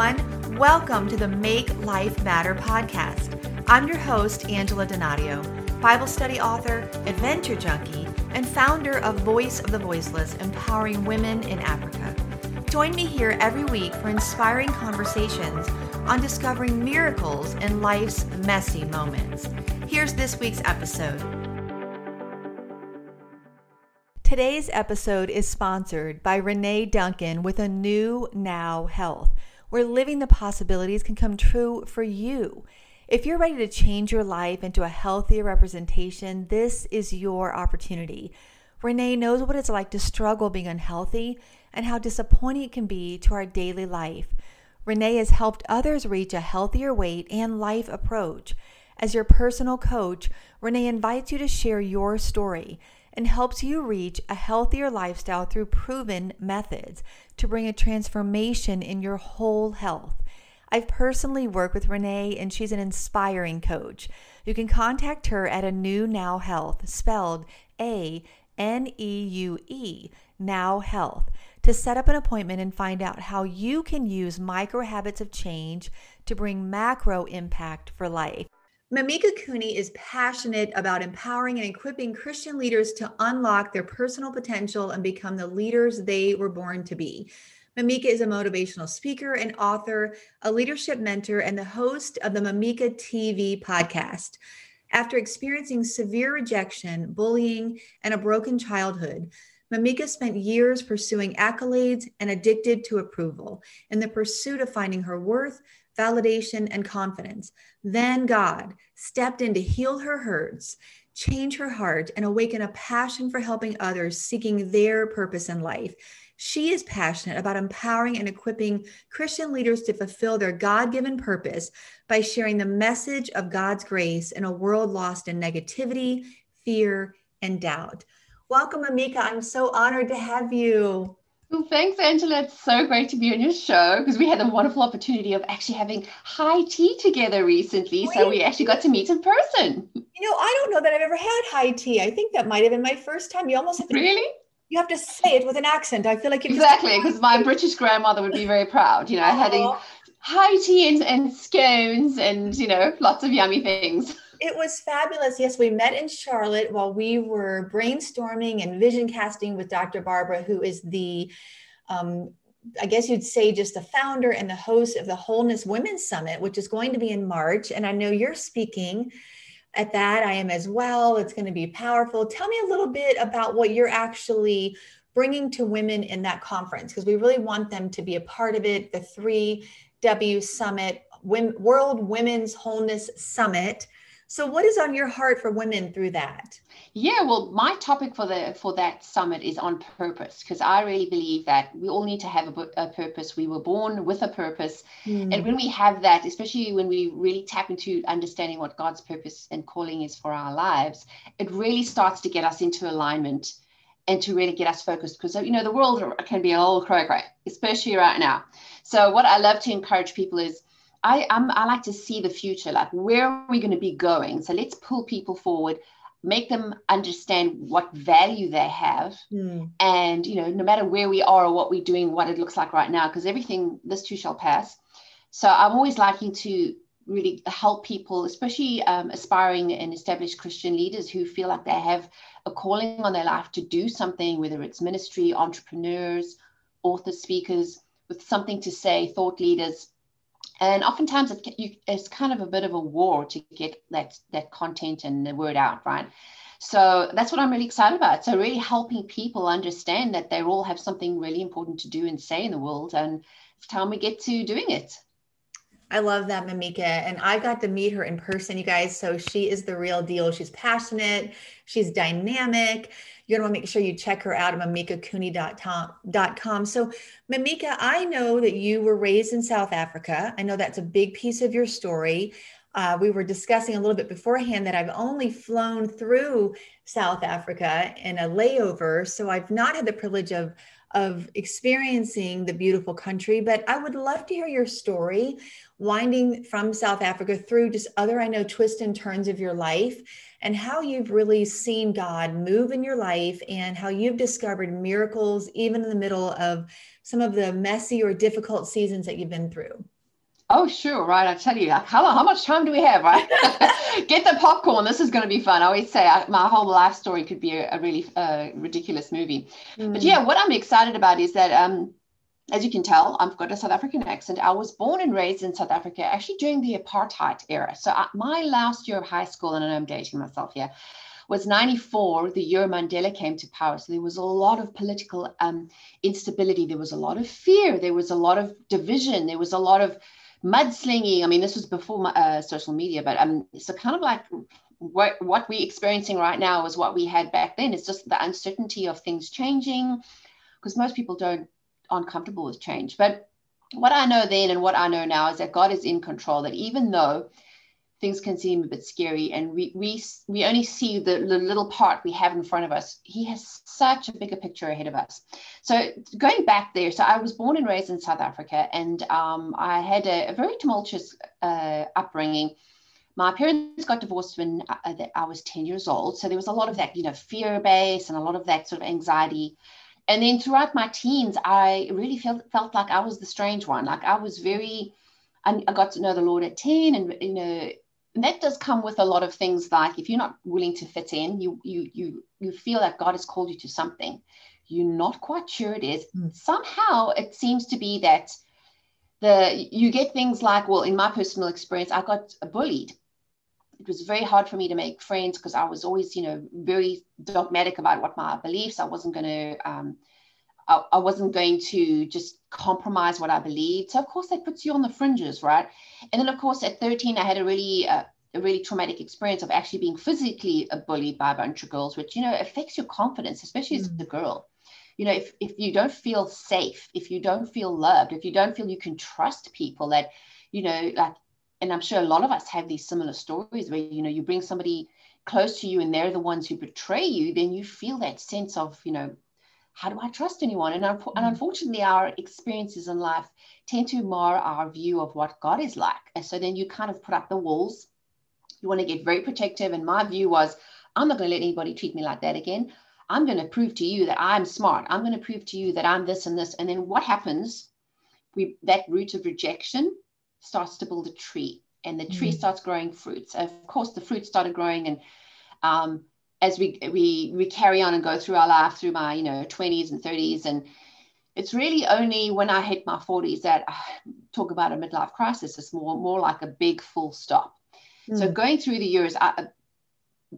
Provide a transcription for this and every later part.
everyone. Welcome to the Make Life Matter podcast. I'm your host, Angela Donadio, Bible study author, adventure junkie, and founder of Voice of the Voiceless, empowering women in Africa. Join me here every week for inspiring conversations on discovering miracles in life's messy moments. Here's this week's episode. Today's episode is sponsored by Renee Duncan with a new Now Health, where living the possibilities can come true for you. If you're ready to change your life into a healthier representation, this is your opportunity. Renee knows what it's like to struggle being unhealthy and how disappointing it can be to our daily life. Renee has helped others reach a healthier weight and life approach. As your personal coach, Renee invites you to share your story and helps you reach a healthier lifestyle through proven methods to bring a transformation in your whole health. I've personally worked with Renee, and she's an inspiring coach. You can contact her at a new Now Health, spelled A N E U E, Now Health, to set up an appointment and find out how you can use micro habits of change to bring macro impact for life. Mimika Cooney is passionate about empowering and equipping Christian leaders to unlock their personal potential and become the leaders they were born to be. Mimika is a motivational speaker and author, a leadership mentor, and the host of the Mimika TV podcast. After experiencing severe rejection, bullying, and a broken childhood, Mimika spent years pursuing accolades and addicted to approval in the pursuit of finding her worth, validation, and confidence. Then God stepped in to heal her hurts, change her heart, and awaken a passion for helping others seeking their purpose in life. She is passionate about empowering and equipping Christian leaders to fulfill their God given purpose by sharing the message of God's grace in a world lost in negativity, fear, and doubt. Welcome, Amika. I'm so honored to have you. Well, thanks, Angela. It's so great to be on your show because we had the wonderful opportunity of actually having high tea together recently. So we actually got to meet in person. You know, I don't know that I've ever had high tea. I think that might have been my first time. You almost have to, really. You have to say it with an accent. I feel like exactly because my British grandmother would be very proud. You know, having high tea and, and scones and you know lots of yummy things. It was fabulous. Yes, we met in Charlotte while we were brainstorming and vision casting with Dr. Barbara, who is the, um, I guess you'd say, just the founder and the host of the Wholeness Women's Summit, which is going to be in March. And I know you're speaking at that. I am as well. It's going to be powerful. Tell me a little bit about what you're actually bringing to women in that conference, because we really want them to be a part of it. The 3W Summit, World Women's Wholeness Summit so what is on your heart for women through that? Yeah, well, my topic for the for that summit is on purpose because I really believe that we all need to have a, a purpose. We were born with a purpose, mm. and when we have that, especially when we really tap into understanding what God's purpose and calling is for our lives, it really starts to get us into alignment and to really get us focused because you know the world can be a little cray cray, especially right now. So what I love to encourage people is I I'm, I like to see the future, like where are we going to be going? So let's pull people forward, make them understand what value they have, mm. and you know, no matter where we are or what we're doing, what it looks like right now, because everything this too shall pass. So I'm always liking to really help people, especially um, aspiring and established Christian leaders who feel like they have a calling on their life to do something, whether it's ministry, entrepreneurs, authors, speakers, with something to say, thought leaders and oftentimes it, you, it's kind of a bit of a war to get that that content and the word out right? So that's what i'm really excited about. So really helping people understand that they all have something really important to do and say in the world and it's time we get to doing it I love that, Mimika. And I got to meet her in person, you guys. So she is the real deal. She's passionate, she's dynamic. You're going to want to make sure you check her out at mimikacooney.com. So, Mimika, I know that you were raised in South Africa. I know that's a big piece of your story. Uh, we were discussing a little bit beforehand that I've only flown through South Africa in a layover. So, I've not had the privilege of of experiencing the beautiful country. But I would love to hear your story, winding from South Africa through just other, I know, twists and turns of your life and how you've really seen God move in your life and how you've discovered miracles even in the middle of some of the messy or difficult seasons that you've been through. Oh, sure, right. I tell you, how, how much time do we have, right? Get the popcorn. This is going to be fun. I always say I, my whole life story could be a, a really uh, ridiculous movie. Mm. But yeah, what I'm excited about is that, um, as you can tell, I've got a South African accent. I was born and raised in South Africa, actually during the apartheid era. So I, my last year of high school, and I'm dating myself here, was 94, the year Mandela came to power. So there was a lot of political um, instability. There was a lot of fear. There was a lot of division. There was a lot of mudslinging. I mean, this was before my, uh, social media, but um, so kind of like what what we're experiencing right now is what we had back then. It's just the uncertainty of things changing, because most people don't aren't comfortable with change. But what I know then and what I know now is that God is in control. That even though things can seem a bit scary and we we we only see the, the, little part we have in front of us. He has such a bigger picture ahead of us. So going back there so i was born and raised in south africa and um, i had a, a very tumultuous uh, upbringing. My parents got divorced when I, uh, I was 10 years old so there was a lot of that you know fear base and a lot of that sort of anxiety. And then throughout my teens i really felt felt like i was the strange one. Like i was very I, got to know the Lord at 10 and you know and that does come with a lot of things like if you're not willing to fit in you you you you feel that god has called you to something. You're not quite sure it is. Mm. somehow it seems to be that the you get things like well in my personal experience i got bullied. It was very hard for me to make friends because i was always you know very dogmatic about what my beliefs i wasn't going to um, I, I wasn't going to just compromise what I believed. So of course that puts you on the fringes, right? And then of course at 13 I had a really uh, a really traumatic experience of actually being physically bullied by a bunch of girls, which you know affects your confidence, especially mm. as a girl. You know, if if you don't feel safe, if you don't feel loved, if you don't feel you can trust people, that you know, like, and I'm sure a lot of us have these similar stories where you know you bring somebody close to you and they're the ones who betray you, then you feel that sense of you know how do I trust anyone? And, and mm. unfortunately, our experiences in life tend to mar our view of what God is like. And so then you kind of put up the walls. You want to get very protective. And my view was, I'm not going to let anybody treat me like that again. I'm going to prove to you that I'm smart. I'm going to prove to you that I'm this and this. And then what happens? We that root of rejection starts to build a tree, and the tree mm. starts growing fruits. Of course, the fruit started growing, and um, as we we we carry on and go through our life through my you know 20s and 30s and it's really only when I hit my 40s that I talk about a midlife crisis. It's more more like a big full stop. Mm. So going through the years, I,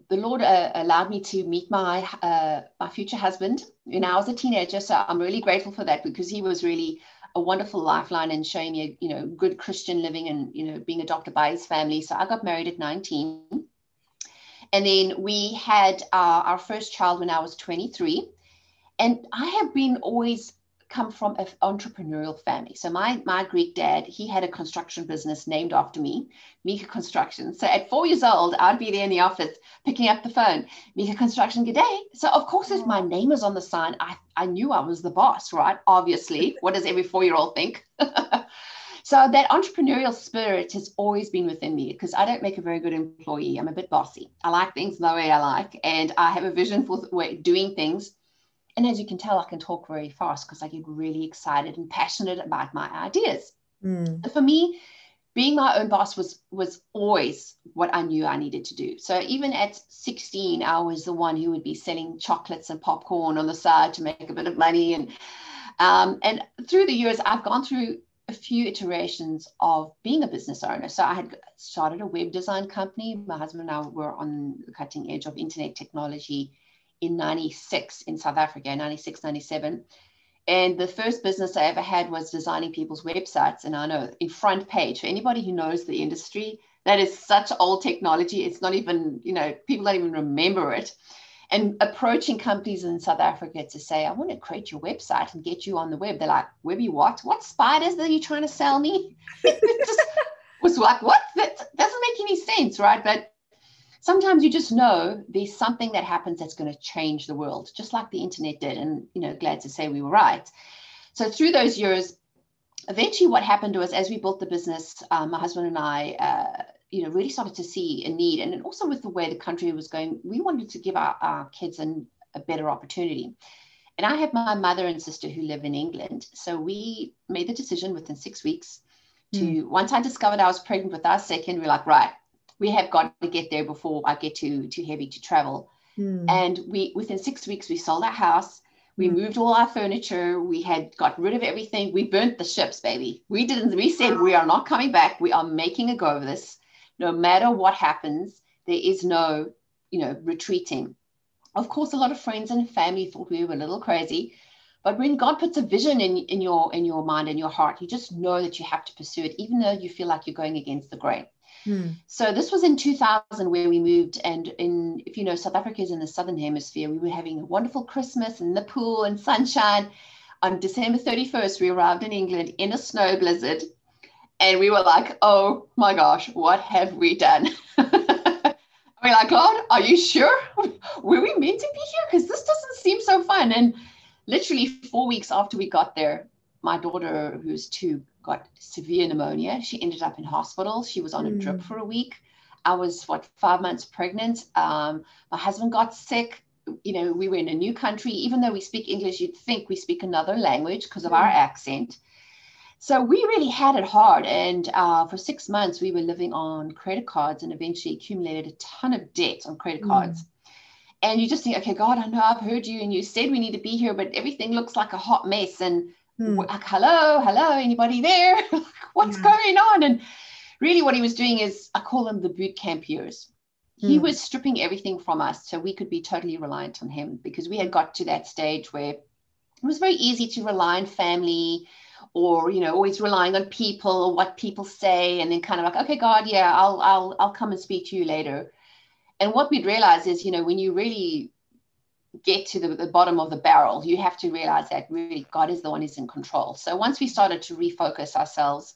the Lord uh, allowed me to meet my uh, my future husband when I was a teenager. So I'm really grateful for that because he was really a wonderful lifeline and showing me, you know, good Christian living and you know being adopted by his family. So I got married at 19 and then we had uh, our first child when I was 23. And I have been always come from an entrepreneurial family. So my my Greek dad, he had a construction business named after me, Mika Construction. So at four years old, I'd be there in the office picking up the phone, Mika Construction, good day. So of course, if my name was on the sign, I, I knew I was the boss, right? Obviously. what does every four-year-old think? So that entrepreneurial spirit has always been within me because I don't make a very good employee. I'm a bit bossy. I like things the way I like, and I have a vision for doing things. And as you can tell, I can talk very fast because I get really excited and passionate about my ideas. Mm. For me, being my own boss was was always what I knew I needed to do. So even at 16, I was the one who would be selling chocolates and popcorn on the side to make a bit of money. And um, and through the years, I've gone through a few iterations of being a business owner. So I had started a web design company. My husband and I were on the cutting edge of internet technology in 96 in South Africa, 96, 97. And the first business I ever had was designing people's websites. And I know in FrontPage, for anybody who knows the industry, that is such old technology. It's not even, you know, people don't even remember it and approaching companies in South Africa to say, I want to create your website and get you on the web. They're like, Webby, what? What spiders are you trying to sell me? it just was like, what? That doesn't make any sense, right? But sometimes you just know there's something that happens that's going to change the world, just like the internet did. And, you know, glad to say we were right. So through those years, eventually what happened was as we built the business, um, my husband and I, uh, you know, really started to see a need. And also with the way the country was going, we wanted to give our, our kids an, a better opportunity. And I have my mother and sister who live in England. So we made the decision within six weeks to mm. once I discovered I was pregnant with our second, we are like, right, we have got to get there before I get too too heavy to travel. Mm. And we within six weeks we sold our house. We mm. moved all our furniture. We had got rid of everything. We burnt the ships, baby. We didn't. We said we are not coming back. We are making a go of this. No matter what happens, there is no, you know, retreating. Of course, a lot of friends and family thought we were a little crazy, but when God puts a vision in, in your in your mind and your heart, you just know that you have to pursue it, even though you feel like you're going against the grain. Hmm. So this was in 2000 where we moved, and in if you know South Africa is in the southern hemisphere, we were having a wonderful Christmas in the pool and sunshine. On December 31st, we arrived in England in a snow blizzard, and we were like, "Oh my gosh, what have we done?" we're like, "God, are you sure? were we meant to be here? Because this doesn't seem so fun." And literally four weeks after we got there, my daughter, who's two, got severe pneumonia. She ended up in hospital. She was on mm. a drip mm. for a week. I was what five months pregnant. Um, my husband got sick. You know, we were in a new country. Even though we speak English, you'd think we speak another language because of mm. our accent. So we really had it hard. And uh, for six months, we were living on credit cards and eventually accumulated a ton of debt on credit mm. cards and you just think, okay, God, I know I've heard you, and you said we need to be here, but everything looks like a hot mess. And hmm. like, hello, hello, anybody there? What's yeah. going on? And really, what he was doing is, I call them the boot camp years. He hmm. was stripping everything from us so we could be totally reliant on him because we had got to that stage where it was very easy to rely on family or you know always relying on people or what people say and then kind of like okay god yeah i'll i'll i'll come and speak to you later and what we'd realize is, you know, when you really get to the, the, bottom of the barrel, you have to realize that really God is the one who's in control. So once we started to refocus ourselves,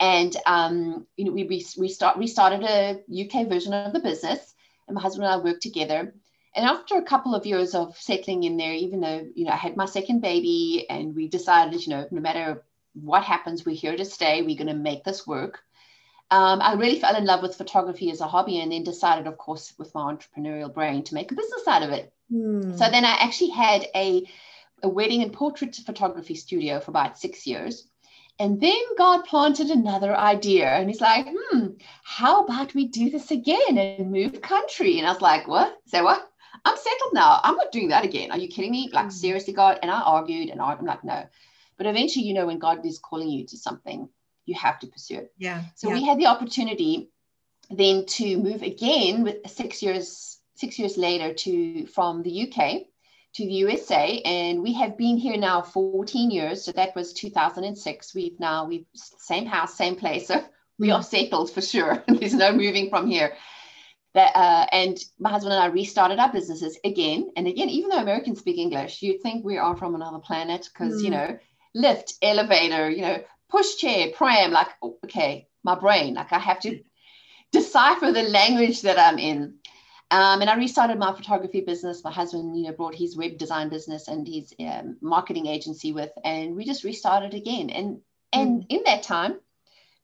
and um, you know, we we we start we started a UK version of the business, and my husband and I worked together. And after a couple of years of settling in there, even though you know I had my second baby, and we decided, you know, no matter what happens, we're here to stay. We're going to make this work um, I really fell in love with photography as a hobby and then decided, of course, with my entrepreneurial brain to make a business out of it. Hmm. So then I actually had a, a wedding and portrait photography studio for about six years. And then God planted another idea and he's like, hmm, how about we do this again and move country? And I was like, what? Say what? I'm settled now. I'm not doing that again. Are you kidding me? Like, hmm. seriously, God? And I argued and I'm like, no. But eventually, you know, when God is calling you to something, you have to pursue it. Yeah. So yeah. we had the opportunity then to move again with six years six years later to from the UK to the USA and we have been here now 14 years so that was 2006 we've now we've same house same place so we are settled for sure there's no moving from here that uh, and my husband and I restarted our businesses again and again even though Americans speak English you'd think we are from another planet because mm. you know lift elevator you know pushchair, pram, like, okay, my brain, like I have to decipher the language that I'm in. Um, and I restarted my photography business. My husband, you know, brought his web design business and his um, marketing agency with, and we just restarted again. And and mm. in that time,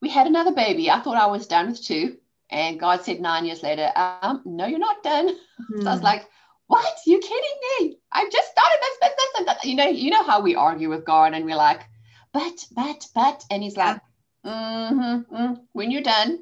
we had another baby. I thought I was done with two, and God said nine years later, um, "No, you're not done." Mm. So I was hmm. like, "What? You kidding me? I've just started this business." And that. you know, you know how we argue with God, and we're like, but, but, but. And he's like, mm-hmm, mm, when you're done,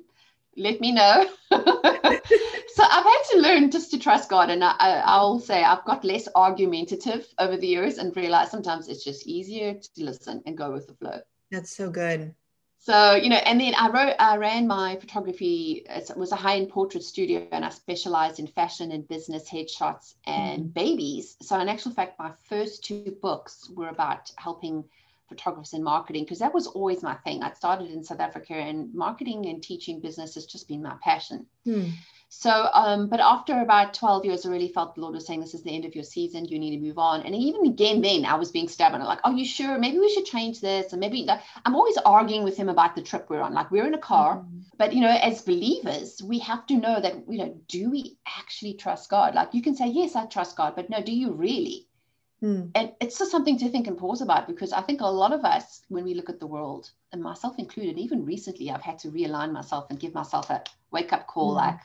let me know. so I've had to learn just to trust God. And I, will say I've got less argumentative over the years and realize sometimes it's just easier to listen and go with the flow. That's so good. So, you know, and then I wrote, I ran my photography, it was a high end portrait studio, and I specialized in fashion and business headshots and mm-hmm. babies. So, in actual fact, my first two books were about helping photographers in marketing because that was always my thing. I started in South Africa and marketing and teaching business has just been my passion. Hmm. So, um, but after about 12 years, I really felt the Lord was saying, This is the end of your season. You need to move on. And even again, then I was being stubborn. Like, Are you sure? Maybe we should change this. And maybe like, I'm always arguing with him about the trip we're on. Like, we're in a car. Mm-hmm. But, you know, as believers, we have to know that, you know, do we actually trust God? Like, you can say, Yes, I trust God. But no, do you really? Mm. And it's just something to think and pause about because I think a lot of us, when we look at the world, and myself included, even recently, I've had to realign myself and give myself a wake up call mm. like,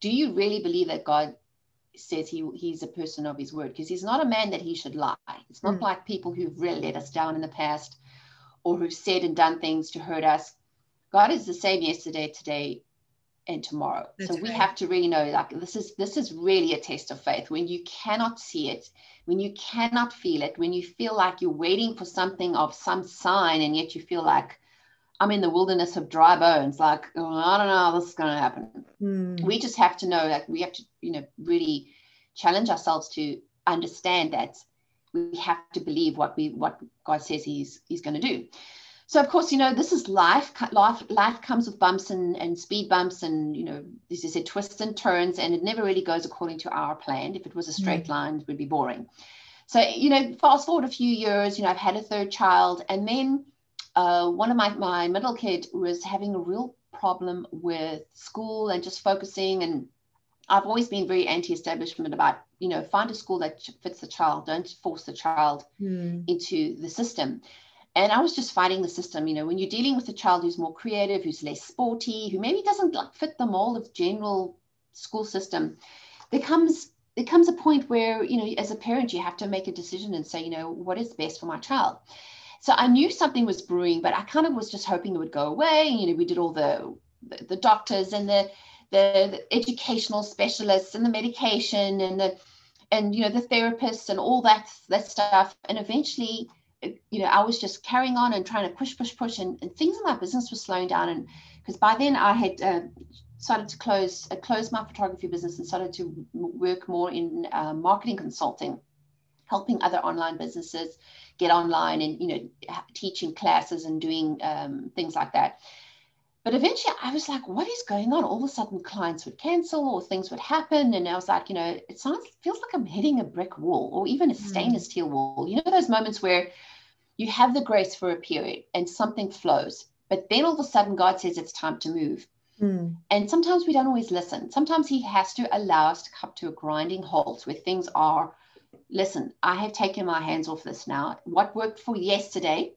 do you really believe that God says he, he's a person of his word? Because he's not a man that he should lie. It's not mm. like people who've really let us down in the past or who've said and done things to hurt us. God is the same yesterday, today, and tomorrow. That's so we right. have to really know like this is this is really a test of faith when you cannot see it, when you cannot feel it, when you feel like you're waiting for something of some sign and yet you feel like I'm in the wilderness of dry bones. Like, oh, I don't know how this is going to happen. Mm. We just have to know that we have to, you know, really challenge ourselves to understand that we have to believe what we what God says He's He's going to do. So of course, you know, this is life. Life life comes with bumps and, and speed bumps and you know, as I said, twists and turns, and it never really goes according to our plan. If it was a straight mm. line, it would be boring. So you know, fast forward a few years, you know, I've had a third child, and then uh, one of my, my middle kid was having a real problem with school and just focusing and I've always been very anti-establishment about, you know, find a school that fits the child. Don't force the child mm. into the system. And I was just fighting the system. You know, when you're dealing with a child who's more creative, who's less sporty, who maybe doesn't like fit the mold of general school system, there comes there comes a point where, you know, as a parent, you have to make a decision and say, you know, what is best for my child. So I knew something was brewing, but I kind of was just hoping it would go away. You know, we did all the the, doctors and the, the, the educational specialists and the medication and the and you know the therapists and all that that stuff. And eventually, you know, I was just carrying on and trying to push, push, push, and, and things in my business were slowing down. And because by then I had uh, started to close uh, close my photography business and started to work more in uh, marketing consulting, helping other online businesses get online and you know teaching classes and doing um, things like that. But eventually i was like what is going on? All of a sudden clients would cancel or things would happen. And i was like you know it sounds feels like i'm hitting a brick wall or even a hmm. stainless steel wall. You know those moments where you have the grace for a period and something flows but then all of a sudden god says it's time to move. Mm. and sometimes we don't always listen. Sometimes he has to allow us to come to a grinding halt where things are listen, I have taken my hands off this now. What worked for yesterday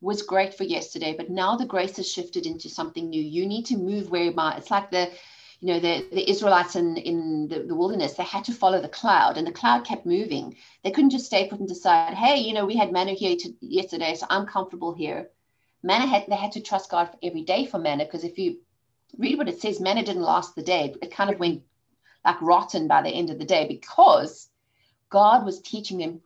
was great for yesterday, but now the grace has shifted into something new. You need to move where my, it's like the, you know, the, the Israelites in, in the, the wilderness, they had to follow the cloud and the cloud kept moving. They couldn't just stay put and decide, hey, you know, we had manna here to, yesterday, so I'm comfortable here. Manna had, they had to trust God for every day for manna because if you read what it says, manna didn't last the day. It kind of went like rotten by the end of the day because God was teaching him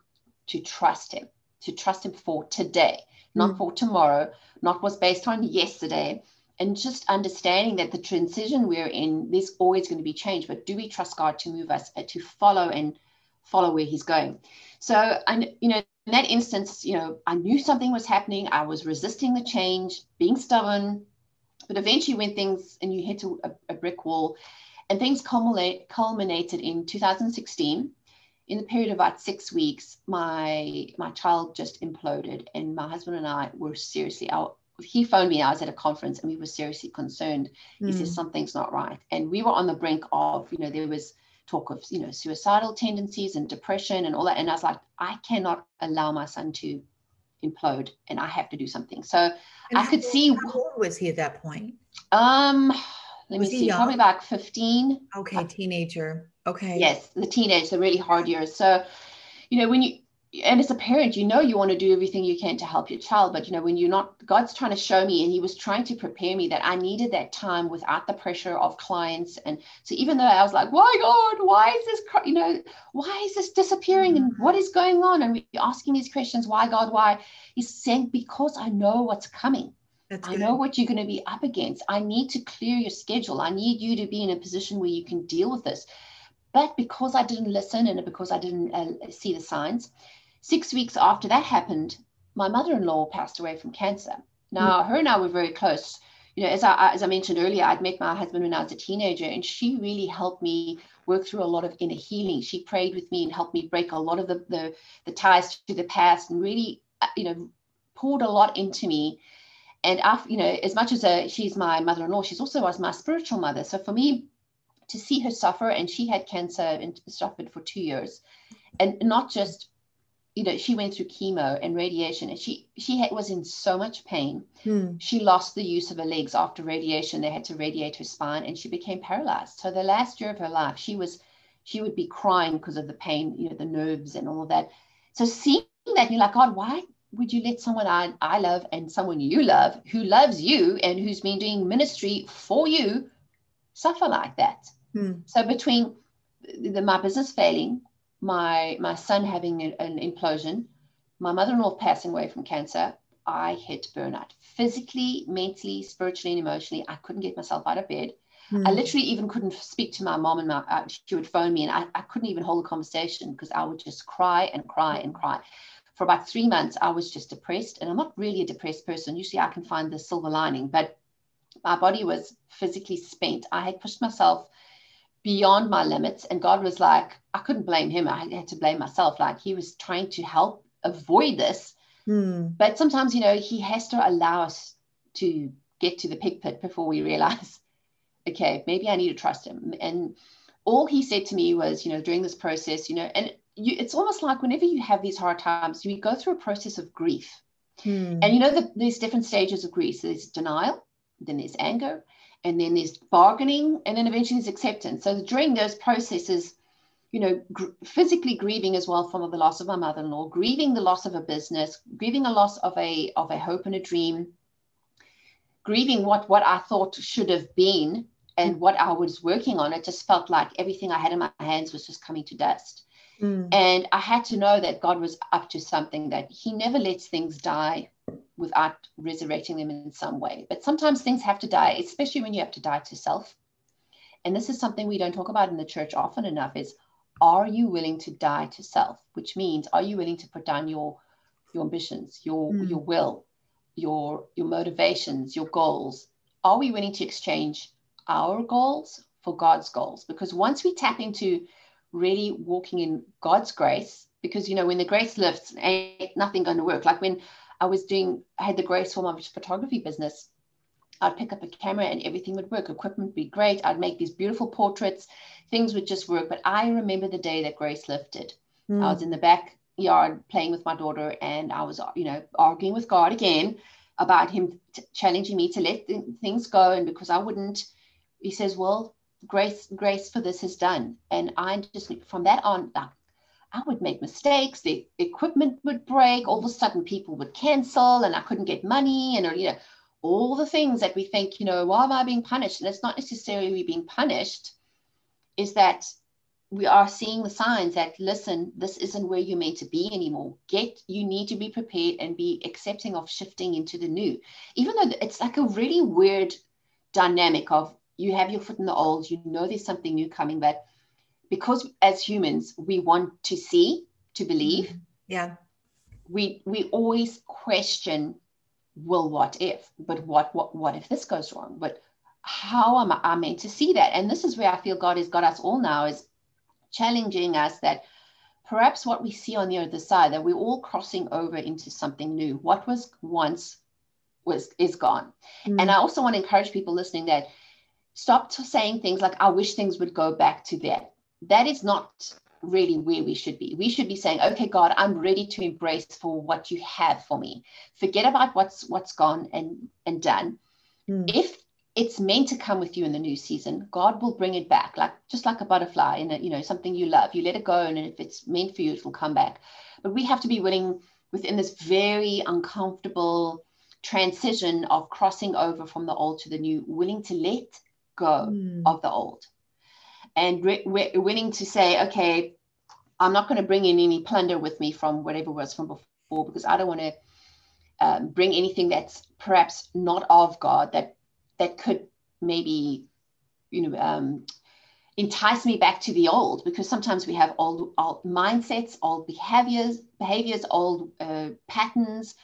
to trust Him, to trust Him for today, not mm. for tomorrow, not what's based on yesterday. And just understanding that the transition we're in, there's always going to be change. But do we trust God to move us, uh, to follow and follow where He's going? So, and you know, in that instance, you know, I knew something was happening. I was resisting the change, being stubborn. But eventually, when things and you hit a, a brick wall, and things culminate, culminated in 2016 in the period of about six weeks, my my child just imploded, and my husband and I were seriously out. He phoned me. I was at a conference, and we were seriously concerned. Mm. He says something's not right, and we were on the brink of, you know, there was talk of, you know, suicidal tendencies and depression and all that. And I was like, I cannot allow my son to implode, and I have to do something. So and I could old, see. How old was he at that point? Um, let was me see, young? probably about fifteen. Okay, teenager. Okay. Yes, the teenage, the really hard years. So, you know, when you and as a parent, you know you want to do everything you can to help your child, but you know when you're not, God's trying to show me, and He was trying to prepare me that I needed that time without the pressure of clients. And so even though I was like, "Why God? Why is this? You know, why is this disappearing? And mm-hmm. what is going on?" And we're asking these questions, "Why God? Why?" He's saying, "Because I know what's coming." That's I know what you're going to be up against. I need to clear your schedule. I need you to be in a position where you can deal with this. But because I didn't listen and because I didn't uh, see the signs, six weeks after that happened, my mother-in-law passed away from cancer. Now, mm. her and I were very close. You know, as I as I mentioned earlier, I'd met my husband when I was a teenager, and she really helped me work through a lot of inner healing. She prayed with me and helped me break a lot of the the, the ties to the past, and really, uh, you know, poured a lot into me. And after, you know, as much as a, she's my mother-in-law, she's also was my spiritual mother. So for me, to see her suffer and she had cancer and suffered for two years. And not just you know she went through chemo and radiation and she she had, was in so much pain. Hmm. she lost the use of her legs after radiation. They had to radiate her spine and she became paralyzed. So the last year of her life she was she would be crying because of the pain you know the nerves and all of that. So seeing that you're like god why would you let someone I, I love and someone you love who loves you and who's been doing ministry for you suffer like that? Hmm. So between the, my business failing, my my son having an, an implosion, my mother-in-law passing away from cancer, I hit burnout physically, mentally, spiritually, and emotionally. I couldn't get myself out of bed. Mm. I hmm. literally even couldn't speak to my mom, and my, uh, she would phone me, and I, I couldn't even hold a conversation because I would just cry and cry and cry. For about three months, I was just depressed, and I'm not really a depressed person. Usually, I can find the silver lining, but my body was physically spent. I had pushed myself beyond my limits, and God was like, I couldn't blame Him. I had to blame myself. Like He was trying to help avoid this. Mm. But sometimes, you know, He has to allow us to get to the pig pit before we realize okay, maybe I need to trust him. And all he said to me was, you know, during this process, you know, and you, it's almost like whenever you have these hard times, you go through a process of grief. Hmm. And you know, the, there's different stages of grief. So there's denial, then there's anger, and then there's bargaining, and then eventually there's acceptance. So during those processes, you know, gr- physically grieving as well from the loss of my mother-in-law, grieving the loss of a business, grieving a loss of a of a hope and a dream, grieving what what I thought should have been, and what I was working on, it just felt like everything I had in my hands was just coming to dust. Mm. And I had to know that God was up to something, that He never lets things die without resurrecting them in some way. But sometimes things have to die, especially when you have to die to self. And this is something we don't talk about in the church often enough is are you willing to die to self? Which means are you willing to put down your your ambitions, your mm. your will, your your motivations, your goals? Are we willing to exchange our goals for God's goals. Because once we tap into really walking in God's grace, because you know, when the grace lifts, ain't nothing going to work. Like when I was doing, I had the grace for my photography business. I'd pick up a camera and everything would work. Equipment would be great. I'd make these beautiful portraits. Things would just work. But I remember the day that grace lifted. Mm. I was in the backyard playing with my daughter and I was, you know, arguing with God again about him t- challenging me to let th- things go. And because I wouldn't he says, well, grace, grace for this is done. And I just, from that on, I would make mistakes. The equipment would break. All of a sudden, people would cancel, and I couldn't get money, and you know, all the things that we think, you know, why am I being punished? And it's not necessarily being punished. Is that we are seeing the signs that listen, this isn't where you're meant to be anymore. Get you need to be prepared and be accepting of shifting into the new, even though it's like a really weird dynamic of you have your foot in the old, you know there's something new coming, but because as humans we want to see, to believe, mm-hmm. yeah, we we always question, well, what if? But what what what if this goes wrong? But how am I meant to see that? And this is where I feel God has got us all now is challenging us that perhaps what we see on the other side, that we're all crossing over into something new. What was once was is gone. Mm. And I also want to encourage people listening that stop saying things like, I wish things would go back to that. That is not really where we should be. We should be saying, okay, God, I'm ready to embrace for what you have for me. Forget about what's what's gone and and done. Mm. If it's meant to come with you in the new season, God will bring it back, like just like a butterfly in a, you know, something you love. You let it go, and if it's meant for you, it will come back. But we have to be willing within this very uncomfortable transition of crossing over from the old to the new, willing to let go mm. of the old and re- willing to say, okay, I'm not going to bring in any plunder with me from whatever was from before because I don't want to um, bring anything that's perhaps not of God that that could maybe you know um, entice me back to the old because sometimes we have old, old mindsets, old behaviors, behaviors, old uh, patterns,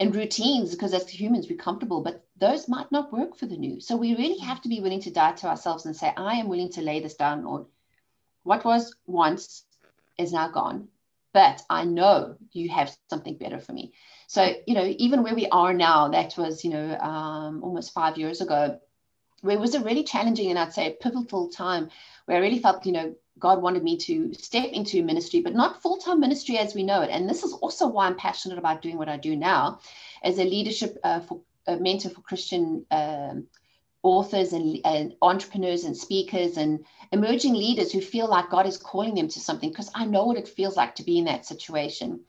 and routines because as humans we're comfortable but those might not work for the new. So we really have to be willing to die to ourselves and say i am willing to lay this down or what was once is now gone but i know you have something better for me. So you know even where we are now that was you know um, almost five years ago where it was a really challenging and i'd say pivotal time where i really felt you know God wanted me to step into ministry, but not full time ministry as we know it. And this is also why I'm passionate about doing what I do now as a leadership uh, for a mentor for Christian um, authors and, and, entrepreneurs and speakers and emerging leaders who feel like God is calling them to something. Because I know what it feels like to be in that situation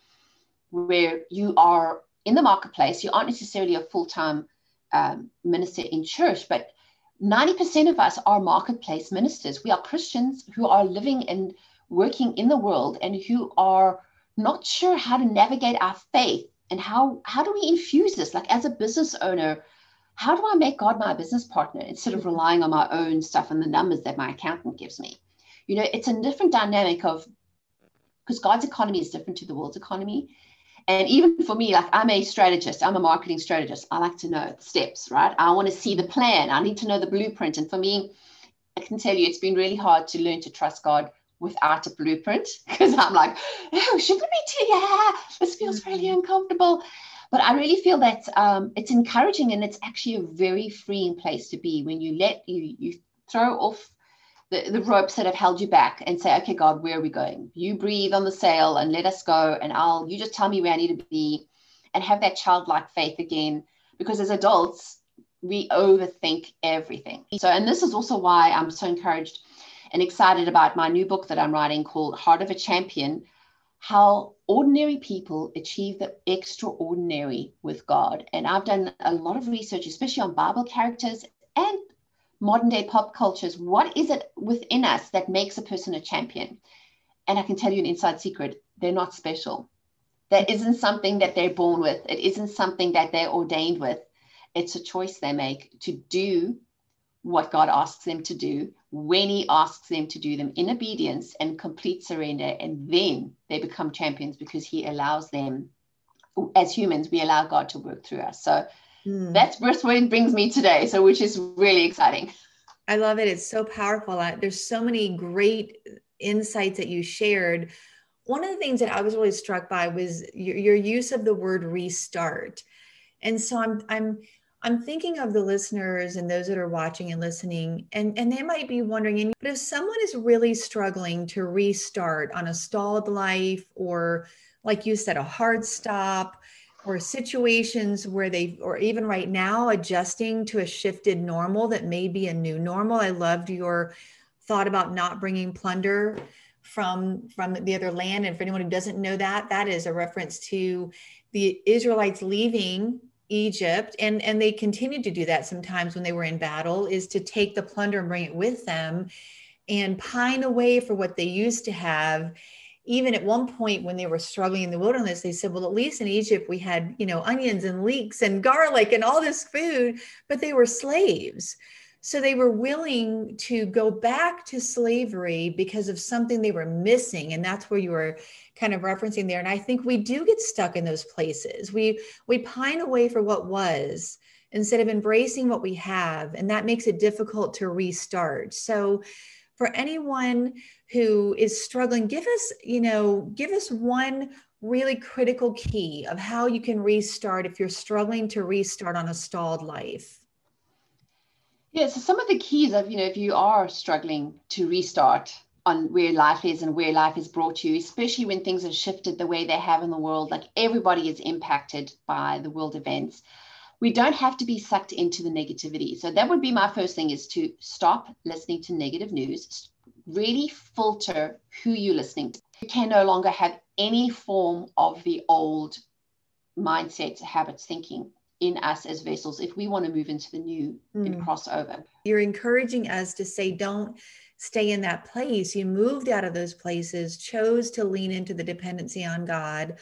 where you are in the marketplace. You aren't necessarily a full time um, minister in church, but 90% of us are marketplace ministers. We are Christians who are living and working in the world and who are not sure how to navigate our faith and how how do we infuse this? Like as a business owner how do i make god my business partner instead of relying on my own stuff and the numbers that my accountant gives me? You know it's a different dynamic of because god's economy is different to the world's economy and even for me like i'm a strategist i'm a marketing strategist i like to know the steps right i want to see the plan i need to know the blueprint and for me i can tell you it's been really hard to learn to trust god without a blueprint because I'm like, oh, shouldn't be too, yeah, this feels really mm-hmm. uncomfortable. But I really feel that um, it's encouraging and it's actually a very freeing place to be when you let you you throw off the, the ropes that have held you back and say, okay, God, where are we going? You breathe on the sail and let us go. And I'll you just tell me where I need to be and have that childlike faith again. Because as adults, we overthink everything. So, and this is also why I'm so encouraged and excited about my new book that I'm writing called Heart of a Champion How Ordinary People Achieve the Extraordinary with God. And I've done a lot of research, especially on Bible characters and modern day pop cultures. What is it within us that makes a person a champion? And I can tell you an inside secret they're not special. That isn't something that they're born with, it isn't something that they're ordained with. It's a choice they make to do what God asks them to do when He asks them to do them in obedience and complete surrender. And then they become champions because He allows them, as humans, we allow God to work through us. So mm. that's where it brings me today. So, which is really exciting. I love it. It's so powerful. There's so many great insights that you shared. One of the things that I was really struck by was your, your use of the word restart. And so I'm I'm I'm thinking of the listeners and those that are watching and listening, and, and they might be wondering, but if someone is really struggling to restart on a stalled life, or like you said, a hard stop, or situations where they, or even right now, adjusting to a shifted normal that may be a new normal. I loved your thought about not bringing plunder from from the other land and for anyone who doesn't know that that is a reference to the israelites leaving Egypt, and and they continued to do that sometimes when they were in battle, is to take the plunder and bring it with them, and pine away for what they used to have. Even at one point when they were struggling in the wilderness, they said, "Well, at least in Egypt we had you know onions and leeks and garlic and all this food, but they were slaves." So they were willing to go back to slavery because of something they were missing. And that's where you were kind of referencing there. And I think we do get stuck in those places. We we pine away for what was instead of embracing what we have. And that makes it difficult to restart. So for anyone who is struggling, give us, you know, give us one really critical key of how you can restart if you're struggling to restart on a stalled life. Yeah, so some of the keys of, you know, if you are struggling to restart on where life is and where life has brought you, especially when things have shifted the way they have in the world, like everybody is impacted by the world events. We don't have to be sucked into the negativity. So that would be my first thing is to stop listening to negative news, really filter who you're listening to. You can no longer have any form of the old mindset, habits, thinking in us as vessels if we want to move into the new mm. and cross over. You're encouraging us to say, don't stay in that place. You moved out of those places, chose to lean into the dependency on God.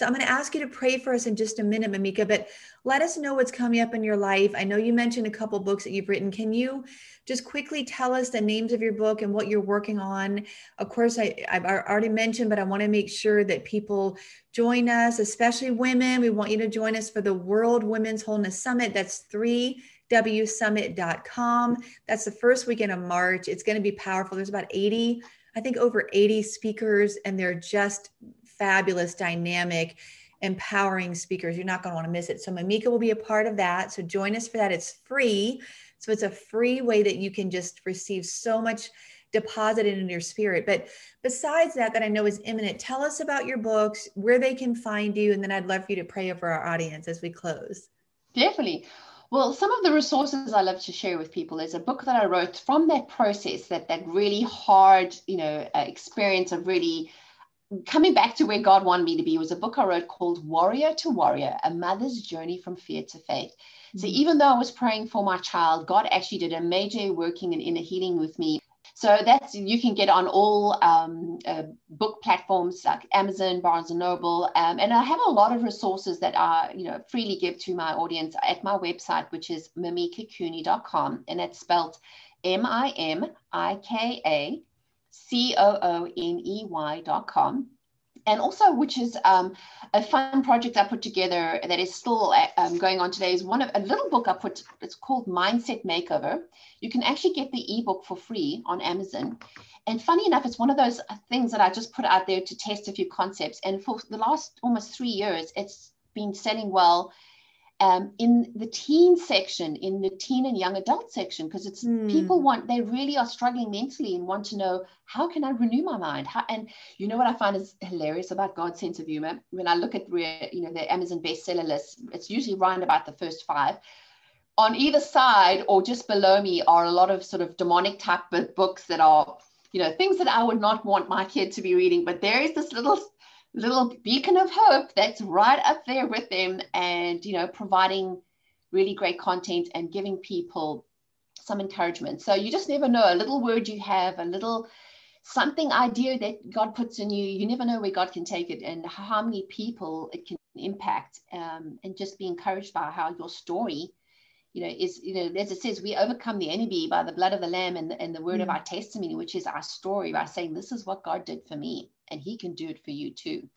So I'm going to ask you to pray for us in just a minute, Mimika, but let us know what's coming up in your life. I know you mentioned a couple books that you've written. Can you just quickly tell us the names of your book and what you're working on? Of course, I, I've already mentioned, but I want to make sure that people join us, especially women. We want you to join us for the World Women's Wholeness Summit. That's three wsummit.com. That's the first weekend of March. It's going to be powerful. There's about 80, I think over 80 speakers, and they're just fabulous, dynamic, empowering speakers. You're not going to want to miss it. So Mimika will be a part of that. So join us for that. It's free. So it's a free way that you can just receive so much deposited in your spirit. But besides that, that I know is imminent, tell us about your books, where they can find you, and then I'd love for you to pray over our audience as we close. Definitely. Well, some of the resources I love to share with people is a book that I wrote from that process, that that really hard, you know, uh, experience of really coming back to where God wanted me to be was a book I wrote called Worrier to Warrior A Mother's Journey from Fear to Faith. So even though I was praying for my child, God actually did a major working and inner healing with me. So that's you can get on all um, uh, book platforms like Amazon, Barnes and Noble, um, and I have a lot of resources that I you know freely give to my audience at my website, which is mimikacooney.com, and it's spelled M I M I K A C O O N E Y.com. And also, which is um, a fun project I put together that is still um, going on today, is one of a little book I put. It's called Mindset Makeover. You can actually get the ebook for free on Amazon. And funny enough, it's one of those things that I just put out there to test a few concepts. And for the last almost three years, it's been selling well um, in the teen section, in the teen and young adult section, because it's mm. people want they really are struggling mentally and want to know how can I renew my mind? How, and you know what I find is hilarious about God's sense of humor when I look at you know the Amazon bestseller list, it's usually right about the first five. On either side or just below me are a lot of sort of demonic type books that are you know things that I would not want my kid to be reading. But there is this little little beacon of hope that's right up there with them and you know providing really great content and giving people some encouragement. So you just never know. A little word you have a little something idea that god puts in you you never know where god can take it and how many people it can impact um, and just be encouraged by how your story you know is you know as it says we overcome the enemy by the blood of the lamb and the, and the word mm. of our testimony which is our story by saying this is what god did for me and he can do it for you too.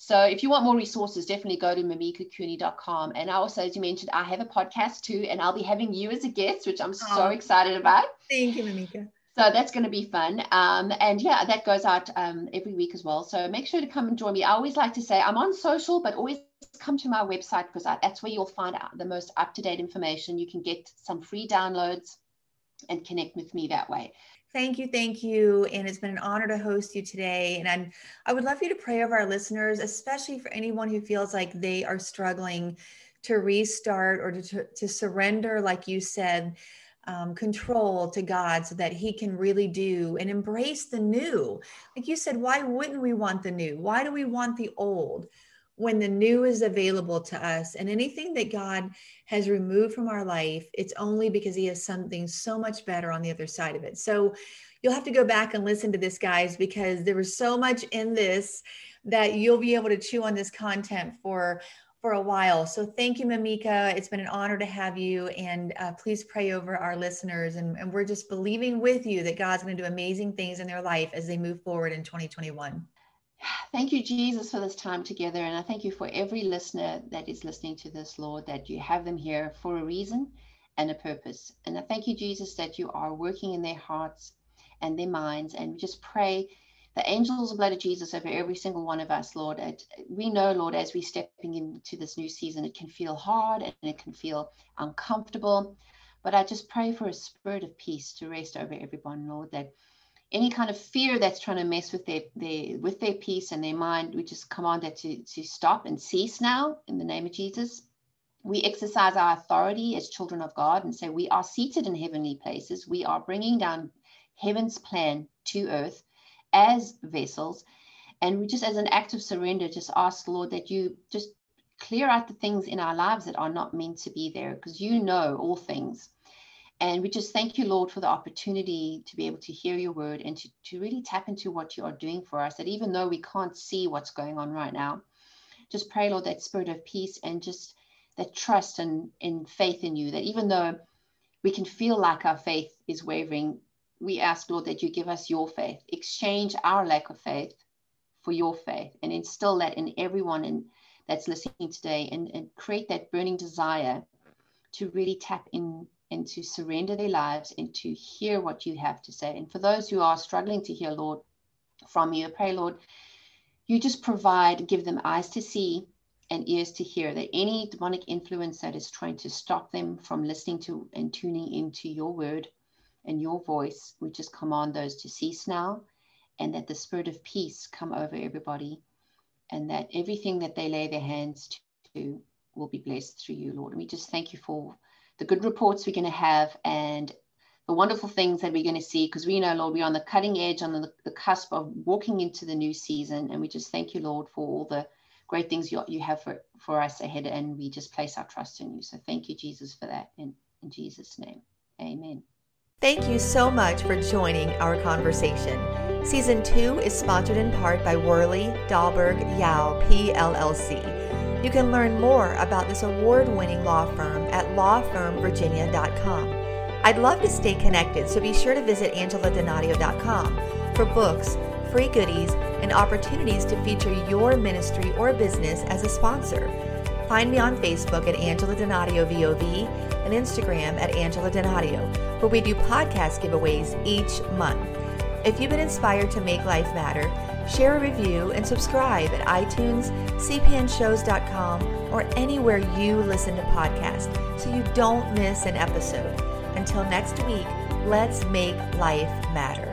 So if you want more resources, definitely go to mimikacooney.com. And I also, as you mentioned, I have a podcast too, and I'll be having you as a guest, which I'm oh, so excited about. Thank you, Mimika. So that's going to be fun. Um, and yeah, that goes out um, every week as well. So make sure to come and join me. I always like to say I'm on social, but always come to my website because that's where you'll find out the most up to date information. You can get some free downloads and connect with me that way. Thank you, thank you. And it's been an honor to host you today. And I'm, I would love you to pray over our listeners, especially for anyone who feels like they are struggling to restart or to, to, to surrender, like you said, um, control to God so that He can really do and embrace the new. Like you said, why wouldn't we want the new? Why do we want the old? When the new is available to us and anything that God has removed from our life, it's only because He has something so much better on the other side of it. So you'll have to go back and listen to this, guys, because there was so much in this that you'll be able to chew on this content for for a while. So thank you, Mimika. It's been an honor to have you. And uh, please pray over our listeners. And, and we're just believing with you that God's going to do amazing things in their life as they move forward in 2021. Thank you, Jesus, for this time together. And I thank you for every listener that is listening to this, Lord, that you have them here for a reason and a purpose. And I thank you, Jesus, that you are working in their hearts and their minds. And we just pray the angels of blood of Jesus over every single one of us, Lord. we know, Lord, as we're stepping into this new season, it can feel hard and it can feel uncomfortable. But I just pray for a spirit of peace to rest over everyone, Lord, that any kind of fear that's trying to mess with their, their with their peace and their mind, we just command that to, to stop and cease now in the name of Jesus. We exercise our authority as children of God and say we are seated in heavenly places. We are bringing down heaven's plan to earth as vessels. And we just, as an act of surrender, just ask, Lord, that you just clear out the things in our lives that are not meant to be there because you know all things. And we just thank you, Lord, for the opportunity to be able to hear your word and to, to really tap into what you are doing for us. That even though we can't see what's going on right now, just pray, Lord, that spirit of peace and just that trust and, and faith in you. That even though we can feel like our faith is wavering, we ask, Lord, that you give us your faith, exchange our lack of faith for your faith, and instill that in everyone in, that's listening today and, and create that burning desire to really tap in and to surrender their lives and to hear what you have to say. And for those who are struggling to hear, Lord, from you, I pray, Lord, you just provide, give them eyes to see and ears to hear that any demonic influence that is trying to stop them from listening to and tuning into your word and your voice, we just command those to cease now and that the spirit of peace come over everybody and that everything that they lay their hands to will be blessed through you, Lord. And we just thank you for the good reports we're going to have and the wonderful things that we're going to see because we know, Lord, we're on the cutting edge, on the, the cusp of walking into the new season. And we just thank you, Lord, for all the great things you, you have for, for us ahead. And we just place our trust in you. So thank you, Jesus, for that. In, in Jesus' name, amen. Thank you so much for joining our conversation. Season 2 is sponsored in part by Worley Dahlberg Yao PLLC. You can learn more about this award winning law firm at lawfirmvirginia.com. I'd love to stay connected, so be sure to visit angeladonadio.com for books, free goodies, and opportunities to feature your ministry or business as a sponsor. Find me on Facebook at Angela Donadio VOV and Instagram at Angela Donadio, where we do podcast giveaways each month. If you've been inspired to make life matter, share a review and subscribe at iTunes, cpnshows.com, or anywhere you listen to podcasts so you don't miss an episode. Until next week, let's make life matter.